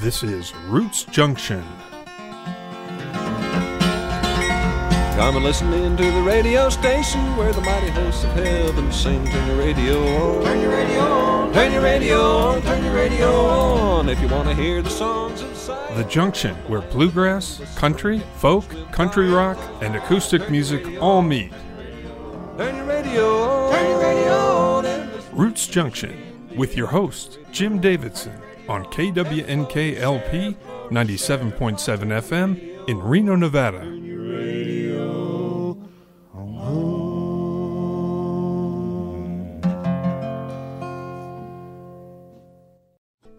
This is Roots Junction. Come and listen in to the radio station where the mighty hosts of heaven sing. Turn your radio on. Turn your radio on. Turn your radio on. Turn your radio on. If you want to hear the songs inside. The Junction, where bluegrass, country, folk, country rock, and acoustic music all meet. Turn your radio on. Turn your radio on. Roots Junction, with your host, Jim Davidson, on KWNKLP 97.7 FM in Reno, Nevada.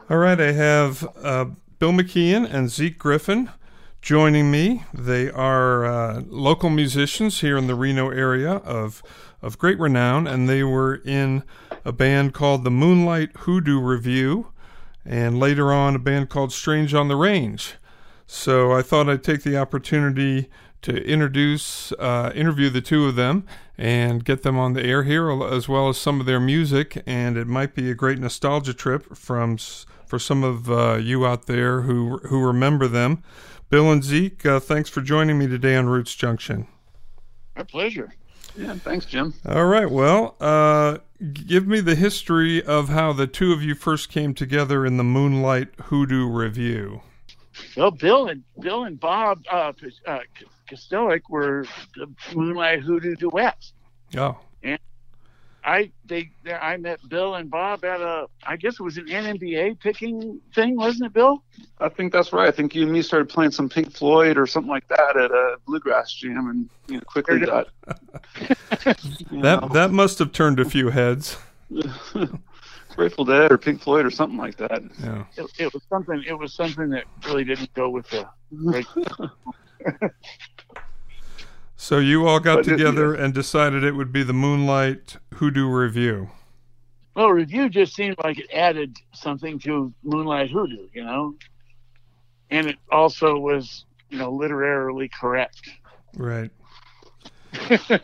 All right, I have uh, Bill McKeon and Zeke Griffin joining me. They are uh, local musicians here in the Reno area of of great renown, and they were in a band called the Moonlight Hoodoo Revue, and later on a band called Strange on the Range. So I thought I'd take the opportunity to introduce, uh, interview the two of them and get them on the air here, as well as some of their music. And it might be a great nostalgia trip from for some of uh, you out there who who remember them. Bill and Zeke, uh, thanks for joining me today on Roots Junction. My pleasure. Yeah, thanks, Jim. All right. Well, uh, give me the history of how the two of you first came together in the Moonlight Hoodoo Revue. Well, Bill and Bill and Bob uh, uh, Kostelic were the Moonlight Hoodoo duets. Oh. And I they, they I met Bill and Bob at a I guess it was an NMBA picking thing, wasn't it, Bill? I think that's right. I think you and me started playing some Pink Floyd or something like that at a bluegrass jam, and you know, quickly got that. Know. That must have turned a few heads. Grateful Dead or Pink Floyd or something like that. Yeah. It, it was something. It was something that really didn't go with the. So you all got but together it, and decided it would be the Moonlight Hoodoo Revue. Well, revue just seemed like it added something to Moonlight Hoodoo, you know, and it also was, you know, literarily correct. Right.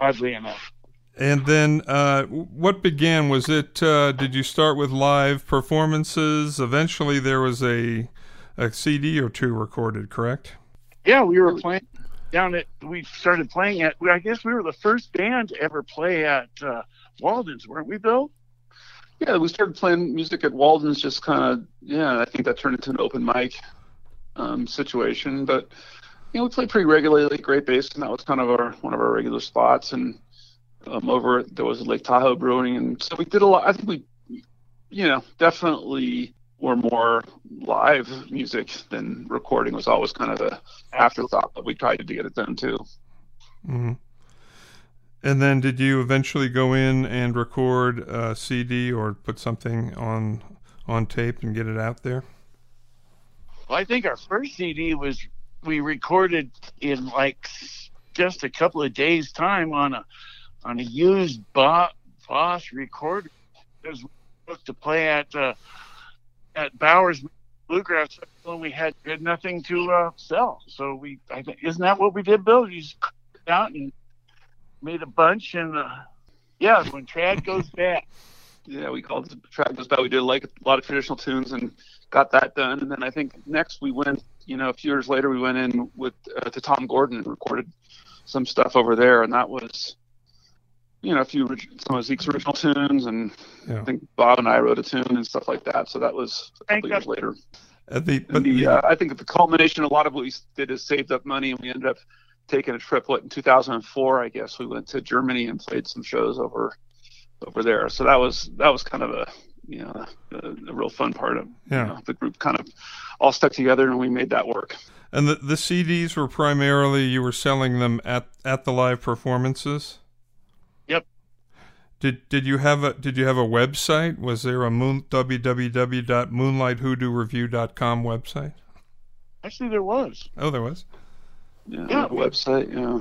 Oddly enough. And then, uh, what began? Was it? Uh, did you start with live performances? Eventually, there was a a CD or two recorded, correct? Yeah, we were playing down at we started playing at I guess we were the first band to ever play at uh, Walden's, weren't we, Bill? Yeah, we started playing music at Walden's. Just kind of yeah, I think that turned into an open mic um, situation. But you know, we played pretty regularly. Great Basin, and that was kind of our one of our regular spots. And um, over there was Lake Tahoe Brewing, and so we did a lot. I think we, you know, definitely were more live music than recording was always kind of the afterthought, but we tried to get it done too. Mm-hmm. And then, did you eventually go in and record a CD or put something on on tape and get it out there? Well, I think our first CD was we recorded in like just a couple of days' time on a on a used Boss recorder. It was to play at uh, at Bowers Bluegrass when we had, had nothing to uh, sell. So we, I think, isn't that what we did, Bill? You just out and made a bunch, and uh, yeah, when trad goes back. Yeah, we called it trad goes bad. We did like a lot of traditional tunes and got that done, and then I think next we went. You know, a few years later, we went in with uh, to Tom Gordon and recorded some stuff over there, and that was you know, a few some of Zeke's original tunes, and yeah. I think Bob and I wrote a tune and stuff like that. So that was a couple years later. At the, but the, uh, I think the culmination, a lot of what we did is saved up money, and we ended up taking a trip. What in 2004, I guess we went to Germany and played some shows over over there. So that was that was kind of a you know a, a real fun part of yeah. You know, the group kind of all stuck together and we made that work. And the the CDs were primarily you were selling them at at the live performances. Did did you have a did you have a website? Was there a moon www.moonlighthoodoo-revue.com website? Actually, there was. Oh, there was. Yeah, yeah. website. Yeah.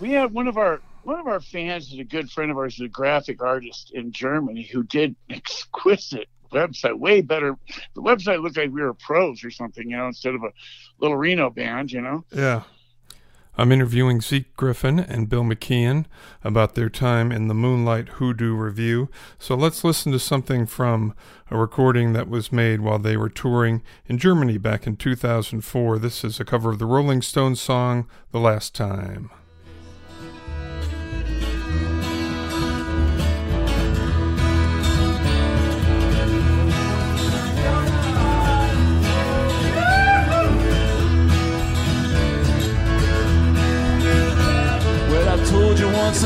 We had one of our one of our fans is a good friend of ours, is a graphic artist in Germany who did exquisite website, way better. The website looked like we were pros or something, you know, instead of a little Reno band, you know. Yeah. I'm interviewing Zeke Griffin and Bill McKeon about their time in the Moonlight Hoodoo Revue. So let's listen to something from a recording that was made while they were touring in Germany back in 2004. This is a cover of the Rolling Stones song, The Last Time.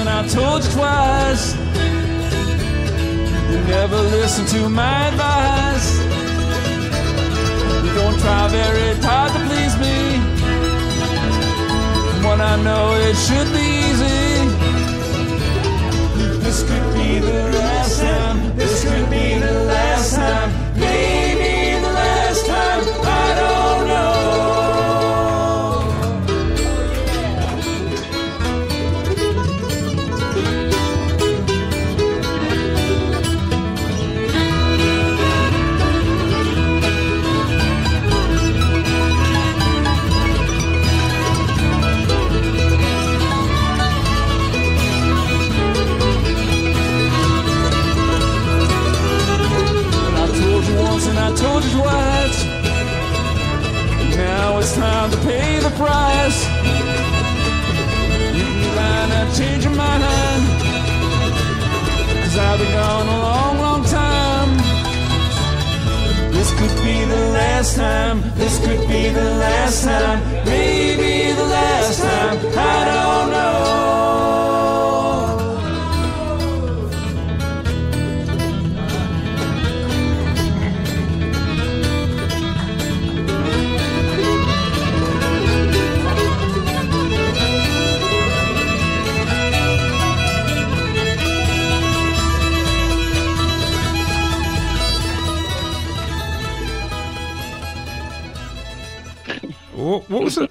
And I told you twice. You never listen to my advice. You don't try very hard to please me. When I know it should be easy. This could be the last time. This could be the last time.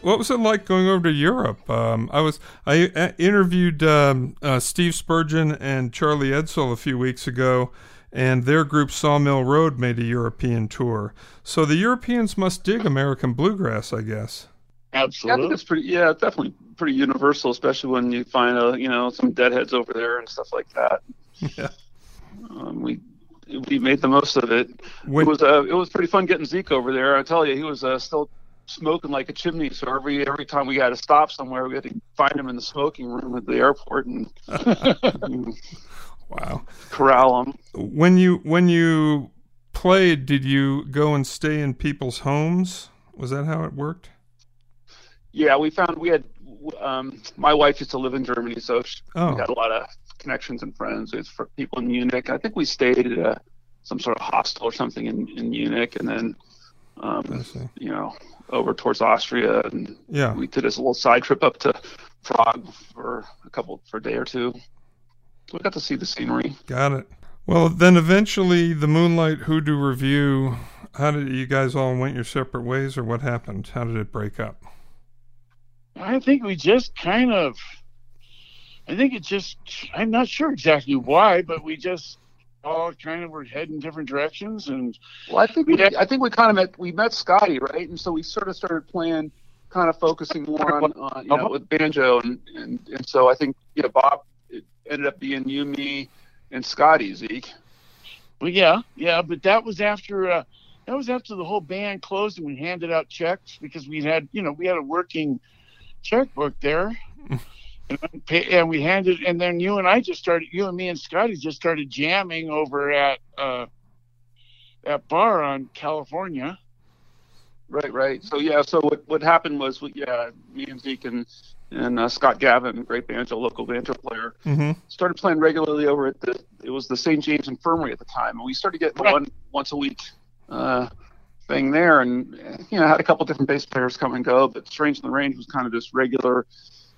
What, what, was it? What was it like going over to Europe? Um, I was I uh, interviewed um, uh, Steve Spurgeon and Charlie Edsall a few weeks ago, and their group Sawmill Road made a European tour. So the Europeans must dig American bluegrass, I guess. Absolutely. Yeah, I think it's pretty. Yeah, it's definitely pretty universal, especially when you find a you know some deadheads over there and stuff like that. Yeah. Um, we we made the most of it. When- it was uh, it was pretty fun getting Zeke over there. I tell you, he was uh, still smoking like a chimney. So every every time we had to stop somewhere, we had to find him in the smoking room at the airport and, and Wow. corral him. When you when you played, did you go and stay in people's homes? Was that how it worked? Yeah, we found we had. Um, my wife used to live in Germany, so she, Oh. we had a lot of connections and friends. For people in Munich. I think we stayed at a, some sort of hostel or something in, in Munich, and then um, you know over towards Austria, and Yeah. we did this little side trip up to Prague for a couple for a day or two. So we got to see the scenery. Got it. Well, then eventually the Moonlight Hoodoo Revue. How did you guys all went your separate ways, or what happened? How did it break up? I think we just kind of. I think it just. I'm not sure exactly why, but we just all kind of were heading different directions, and Well, I think we, Yeah. I think we kind of met we met Scotty right, and so we sort of started playing, kind of focusing more on, on you know Uh-huh. with banjo, and, and and so I think you know Bob it ended up being you, me, and Scotty Zeke. But yeah, yeah, but that was after uh, that was after the whole band closed and we handed out checks because we had you know we had a working checkbook there, and, and we handed and then you and I just started you and me and Scotty just started jamming over at uh, that bar on California. Right, right. So yeah, so what what happened was we, yeah, me and Zeke and and uh, Scott Gavin, great banjo, local banjo player, Mm-hmm. started playing regularly over at the it was the St. James Infirmary at the time, and we started getting the Right. one once a week uh, thing there, and uh, you know had a couple different bass players come and go, but Strange in the Range was kind of this regular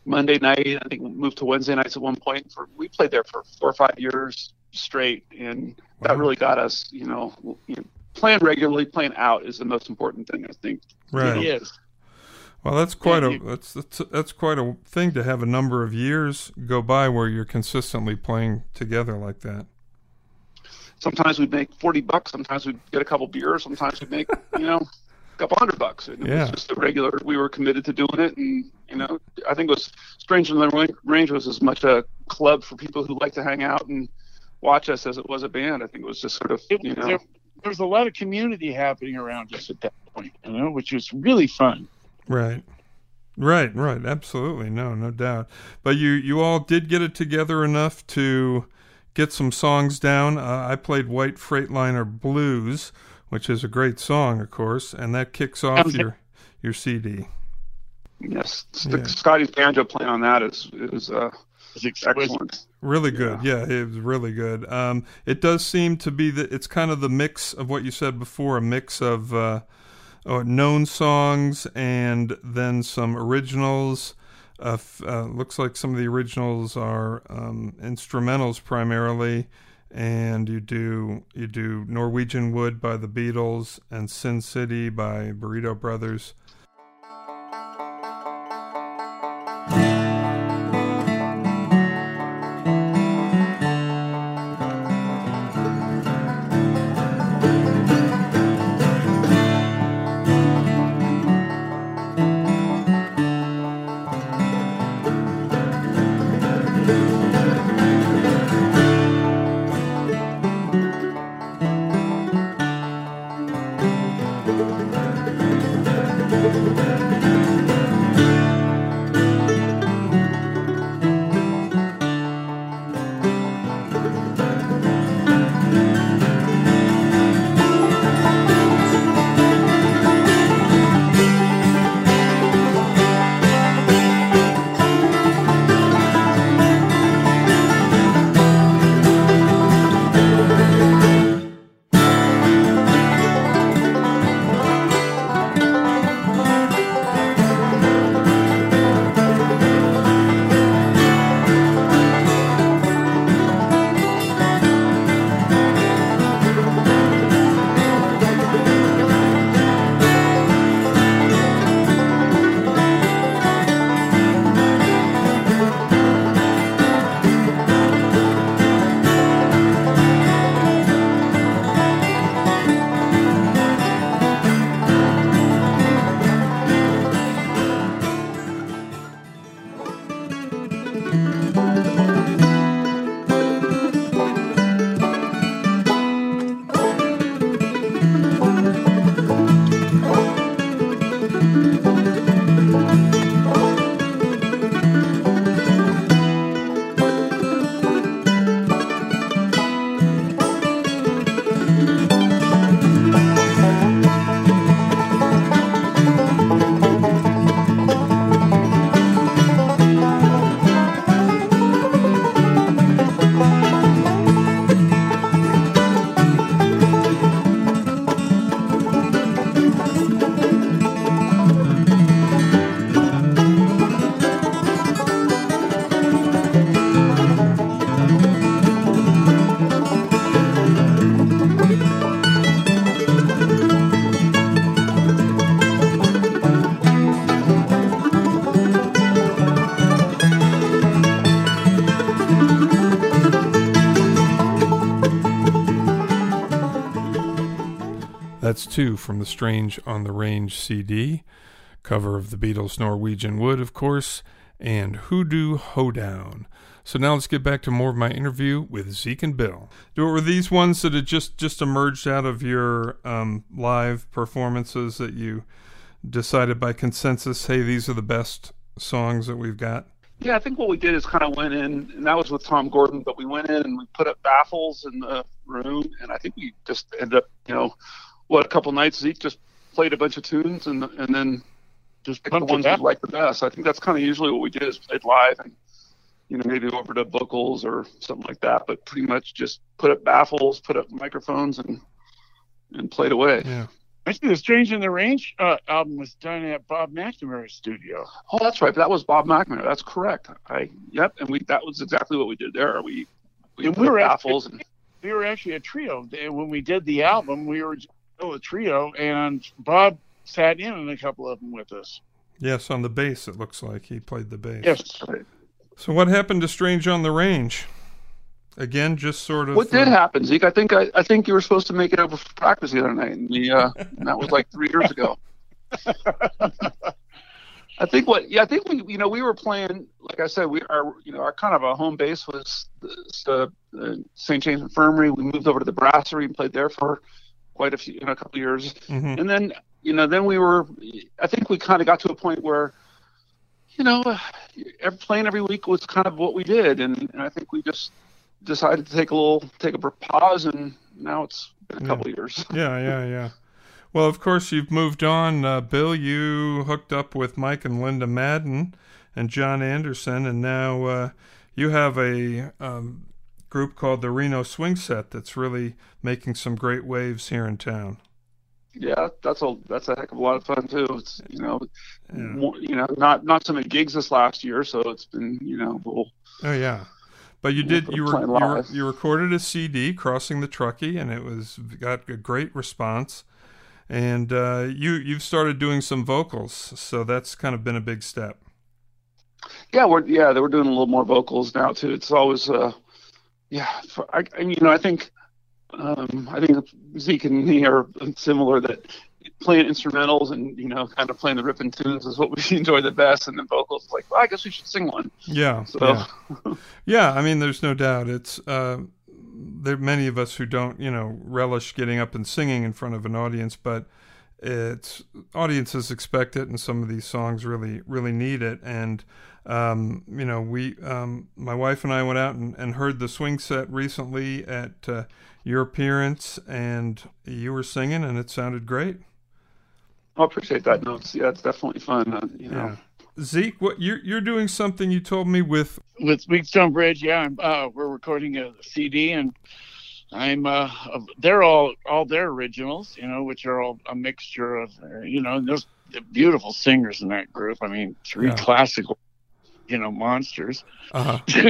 Monday night. I think moved to Wednesday nights at one point. For we played there for four or five years straight, and that really got us, you know, you know, playing regularly, playing out is the most important thing I think. Right. It is. Well, that's quite Yeah, a you- that's, that's that's quite a thing to have a number of years go by where you're consistently playing together like that. Sometimes we'd make forty bucks. Sometimes we'd get a couple beers. Sometimes we'd make, you know, a couple hundred bucks. And it Yeah. was just a regular. We were committed to doing it, and you know, I think it was Strange in the Range was as much a club for people who like to hang out and watch us as it was a band. I think it was just sort of It, you know. there, there was a lot of community happening around us at that point, you know, which was really fun. Right. Right, right. Absolutely. No, no doubt. But you you all did get it together enough to get some songs down. Uh, I played White Freightliner Blues, which is a great song, of course, and that kicks off Sounds- your your CD. Yes, the, Yeah. Scotty's banjo playing on that is is uh, It was exquisite. excellent. Really good. Yeah, it was really good. Um, it does seem to be that it's kind of the mix of what you said before, a mix of uh, uh, known songs and then some originals. Uh, f- uh, looks like some of the originals are um, instrumentals primarily, and you do you do Norwegian Wood by the Beatles and Sin City by Burrito Brothers. That's two from the Strange on the Range CD, cover of the Beatles' Norwegian Wood, of course, and Hoodoo Hoedown. So now let's get back to more of my interview with Zeke and Bill. Do were these ones that had just just emerged out of your um, live performances that you decided by consensus, hey, these are the best songs that we've got? Yeah, I think what we did is kind of went in, and that was with Tom Gordon, but we went in and we put up baffles in the room, and I think we just ended up, you know, what, a couple nights Zeke just played a bunch of tunes and and then Just picked the ones we up. liked the best. I think that's kind of usually what we did is played live and, you know, maybe overdub vocals or something like that, but pretty much just put up baffles, put up microphones, and and played away. Yeah. Actually, the Strange in the Range uh, album was done at Bob McNamara's studio. Oh, that's right. That was Bob McNamara. That's correct. I yep, and we that was exactly what we did there. We we And put we up were baffles and We were actually a trio They- when we did the album. We were still a trio, and Bob sat in on a couple of them with us. Yes, on the bass, it looks like he played the bass. Yes. So what happened to Strange on the Range? Again, just sort of. What did uh, happen, Zeke? I think I, I think you were supposed to make it over for practice the other night, and, we, uh, and that was like three years ago. I think what yeah I think we you know we were playing like I said we our you know our kind of a home base was the, the St James Infirmary. We moved over to the Brasserie and played there for quite a few in a couple of years, mhm. and then you know then we were I think we kind of got to a point where you know playing every week was kind of what we did, and, and I think we just decided to take a little take a pause, and now it's been a Yeah. couple years. Yeah, yeah, yeah. Well, of course, you've moved on. Uh, Bill, you hooked up with Mike and Linda Madden and John Anderson, and now uh, you have a um, group called the Reno Swing Set that's really making some great waves here in town. Yeah, that's a that's a heck of a lot of fun too. It's you know, Yeah. more, you know, not not so many gigs this last year, so it's been you know, we'll, Oh yeah, but you did you were, you, were, you recorded a CD, "Crossing the Truckee," and it was got a great response. And uh, you you've started doing some vocals, so that's kind of been a big step. yeah, we're yeah, they were doing a little more vocals now too. It's always uh, yeah, for, I, you know, I think um, I think Zeke and me are similar that playing instrumentals and you know, kind of playing the ripping tunes is what we enjoy the best, and then vocals like, well, I guess we should sing one. Yeah, So yeah. Yeah, I mean, there's no doubt. It's uh, there are many of us who don't, you know, relish getting up and singing in front of an audience, but it's audiences expect it, and some of these songs really, really need it. And um, you know, we, um, my wife and I went out and, and heard the swing set recently at uh, your appearance, and you were singing, and it sounded great. I appreciate that. No, it's, yeah, it's definitely fun. Uh, you know, Yeah. Zeke, what you're you're doing something you told me with with Wheatstone Bridge, yeah, I'm, uh, we're recording a CD, and I'm uh, they're all all their originals, you know, which are all a mixture of, uh, you know, there's beautiful singers in that group. I mean, three Yeah. classical, you know, monsters. uh, so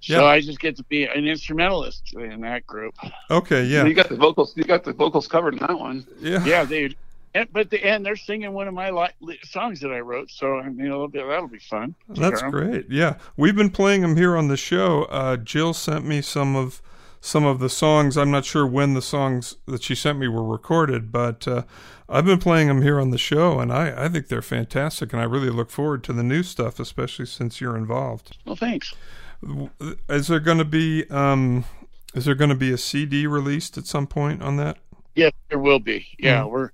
Yeah. I just get to be an instrumentalist in that group. okay, yeah, you got the vocals. You got the vocals covered in that one. yeah, Yeah, they. And, but the and they're singing one of my li- li- songs that I wrote, so I mean it'll be, that'll be fun. That's great. Yeah, we've been playing them here on the show. Uh, Jill sent me some of some of the songs. I'm not sure when the songs that she sent me were recorded, but uh, I've been playing them here on the show, and I, I think they're fantastic. And I really look forward to the new stuff, especially since you're involved. Well, thanks. Is there going to be um, is there going to be a CD released at some point on that? Yes, there will be. Yeah, Mhm. we're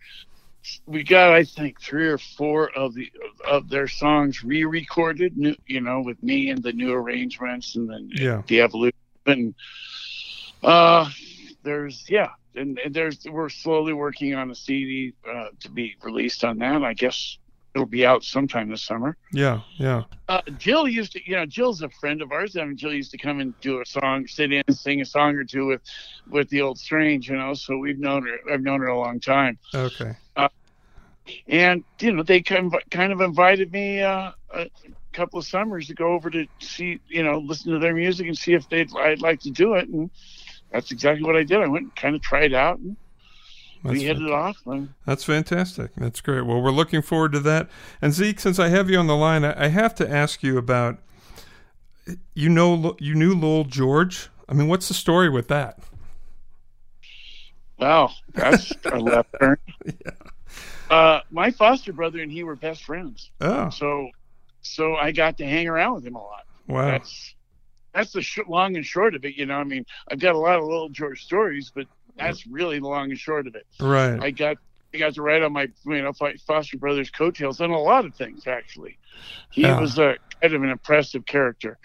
we got I think three or four of the of their songs re-recorded, new, you know, with me and the new arrangements and then Yeah. the evolution. And, uh, there's yeah, and, and there's we're slowly working on a CD uh, to be released on that. I guess it'll be out sometime this summer. Yeah, yeah, Uh, Jill used to, you know, Jill's a friend of ours. I mean, Jill used to come and do a song, sit in, and sing a song or two with, with the old Strange, you know. So we've known her. I've known her a long time, okay, and you know, they kind of, kind of invited me uh, a couple of summers to go over to see, you know, listen to their music and see if they'd I'd like to do it, and that's exactly what I did. I went and kind of tried out, and That's we hit it off. And That's fantastic. That's great. Well, we're looking forward to that. And Zeke, since I have you on the line, I, have to ask you about you know you knew Lowell George. I mean, what's the story with that? Wow, that's a left turn. Uh, my foster brother and he were best friends. Oh, so so I got to hang around with him a lot. wow. That's that's the sh- long and short of it. You know, I mean, I've got a lot of Lowell George stories, but that's really the long and short of it. Right. I got I got to ride on my you know foster brother's coattails on a lot of things. Actually, he Yeah. was a kind of an impressive character,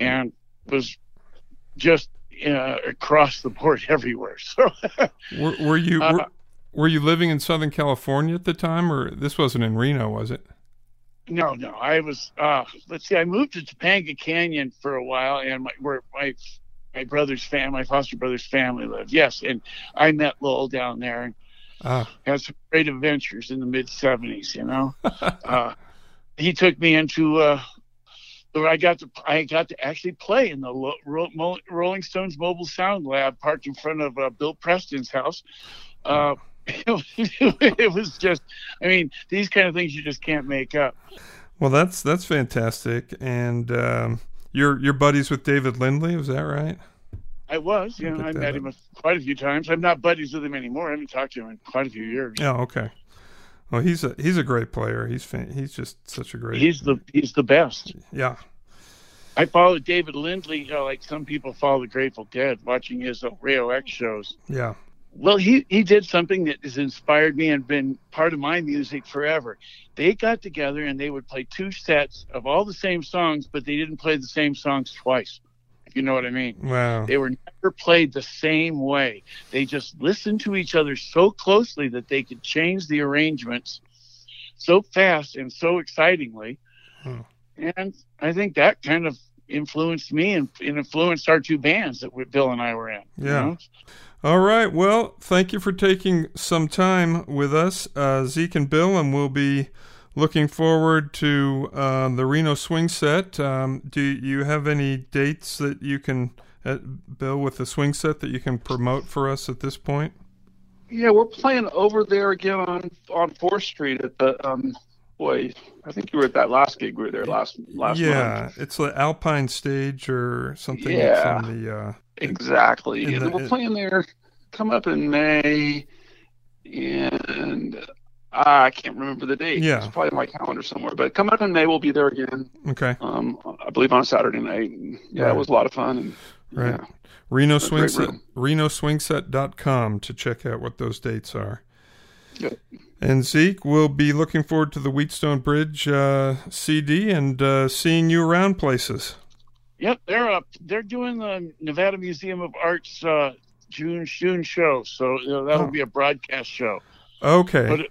and was just uh, across the board everywhere. So Were, were you Uh, were, were you living in Southern California at the time, or this wasn't in Reno, was it? No, no. I was. Uh, let's see. I moved to Topanga Canyon for a while, and my where my my brother's fam, my foster brother's family lived. Yes, and I met Lowell down there and Ah, had some great adventures in the mid '70s. You know, uh, he took me into. Uh, where I got to I got to actually play in the Lo- Ro- Mo- Rolling Stones Mobile Sound Lab, parked in front of uh, Bill Preston's house. Uh, it was just, I mean, these kind of things you just can't make up. well, that's that's fantastic. And um, You're you're buddies with David Lindley, was that right? I was, you know, I met him quite a few times. I'm not buddies with him anymore. I haven't talked to him in quite a few years. Oh, okay. Well, he's a he's a great player. He's fan, he's just such a great. He's the he's the best. yeah. I followed David Lindley, like some people follow the Grateful Dead, watching his uh, Rayo X shows. Yeah. Well, he he did something that has inspired me and been part of my music forever. They got together and they would play two sets of all the same songs, but they didn't play the same songs twice. If you know what I mean. Wow. They were never played the same way. They just listened to each other so closely that they could change the arrangements so fast and so excitingly. Hmm. And I think that kind of influenced me and, and influenced our two bands that Bill and I were in. you Yeah. know? All right. Well, thank you for taking some time with us, uh, Zeke and Bill, and we'll be looking forward to uh, the Reno Swing Set. Um, do you have any dates that you can, uh, Bill, with the swing set that you can promote for us at this point? Yeah, we're playing over there again on on Fourth Street at the um. Boy, I think you were at that last gig. We were there last last yeah, month. it's the Alpine Stage or something. Yeah. On the, uh, Exactly. The- we're playing there come up in May, and uh, I can't remember the date. Yeah. It's probably in my calendar somewhere. But come up in May, we'll be there again. okay. Um, I believe on a Saturday night. And, yeah, Right. it was a lot of fun. And, Right. Yeah. Reno Swingset. RenoSwingset.com to check out what those dates are. Yep. And Zeke, we'll be looking forward to the Wheatstone Bridge uh, CD and uh, seeing you around places. Yep, they're up. They're doing the Nevada Museum of Art's uh, June June show, so you know, that'll Oh. be a broadcast show. Okay. But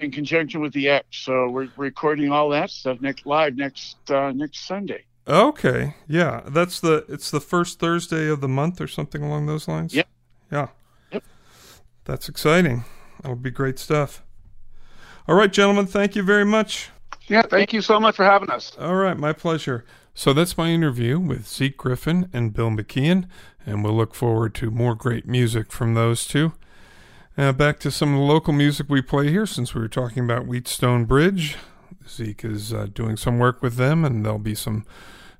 in conjunction with the X, so we're recording all that stuff next live next uh, next Sunday. okay. Yeah, that's the it's the first Thursday of the month or something along those lines. Yep. Yeah. Yep. That's exciting. That'll be great stuff. All right, gentlemen, thank you very much. Yeah, thank you so much for having us. All right, my pleasure. So that's my interview with Zeke Griffin and Bill McKeon, and we'll look forward to more great music from those two. Uh, back to some of the local music we play here, since we were talking about Wheatstone Bridge. Zeke is uh, doing some work with them, and there'll be some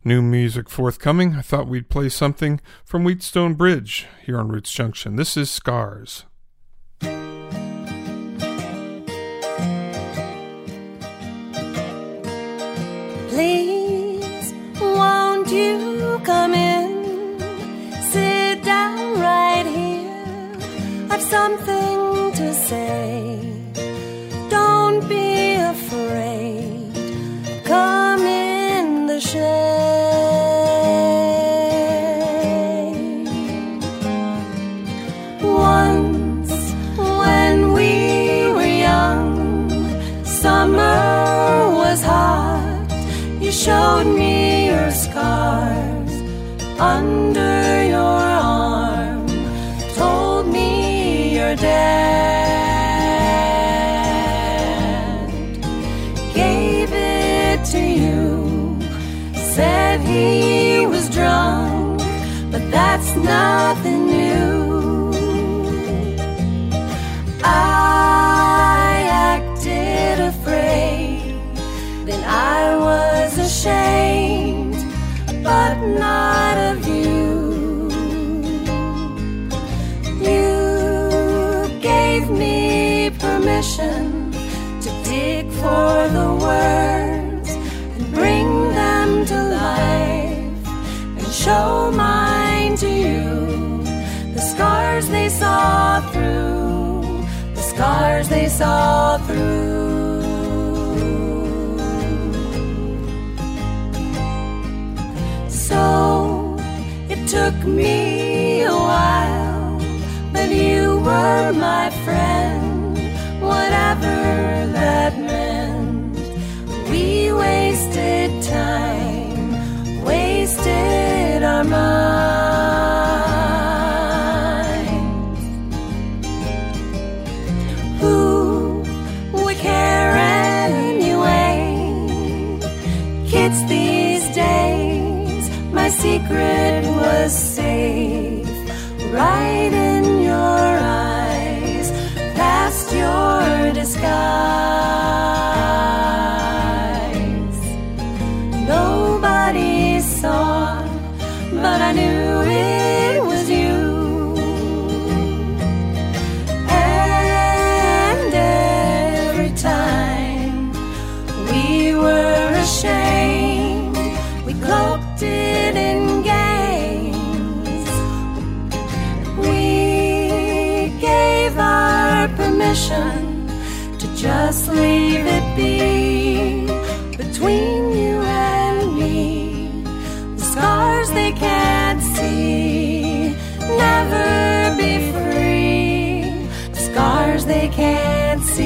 new music forthcoming. I thought we'd play something from Wheatstone Bridge here on Roots Junction. This is Scars. Come in? Sit down right here. I've something to say. Don't be afraid. Come in the shade. To you. The scars they saw through, the scars they saw through. So it took me a while, but you were my friend, whatever that meant. We wasted time, wasted our minds. To just leave it be between you and me. The scars they can't see, never be free. The scars they can't see,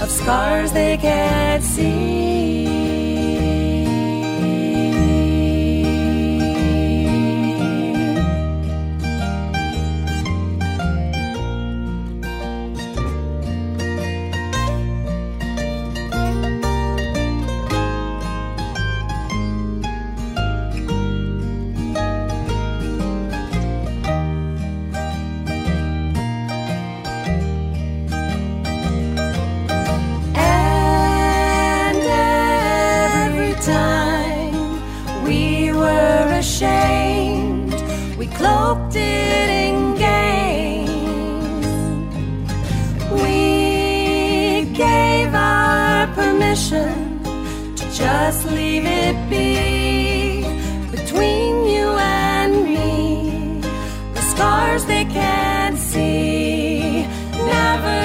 of scars they can't see. Cloaked it in games. We gave our permission to just leave it be between you and me. The scars they can't see, never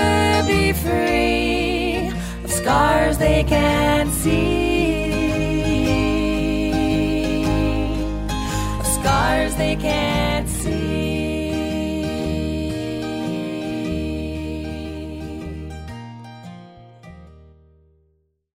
be free. Of scars they can't see, they can't see.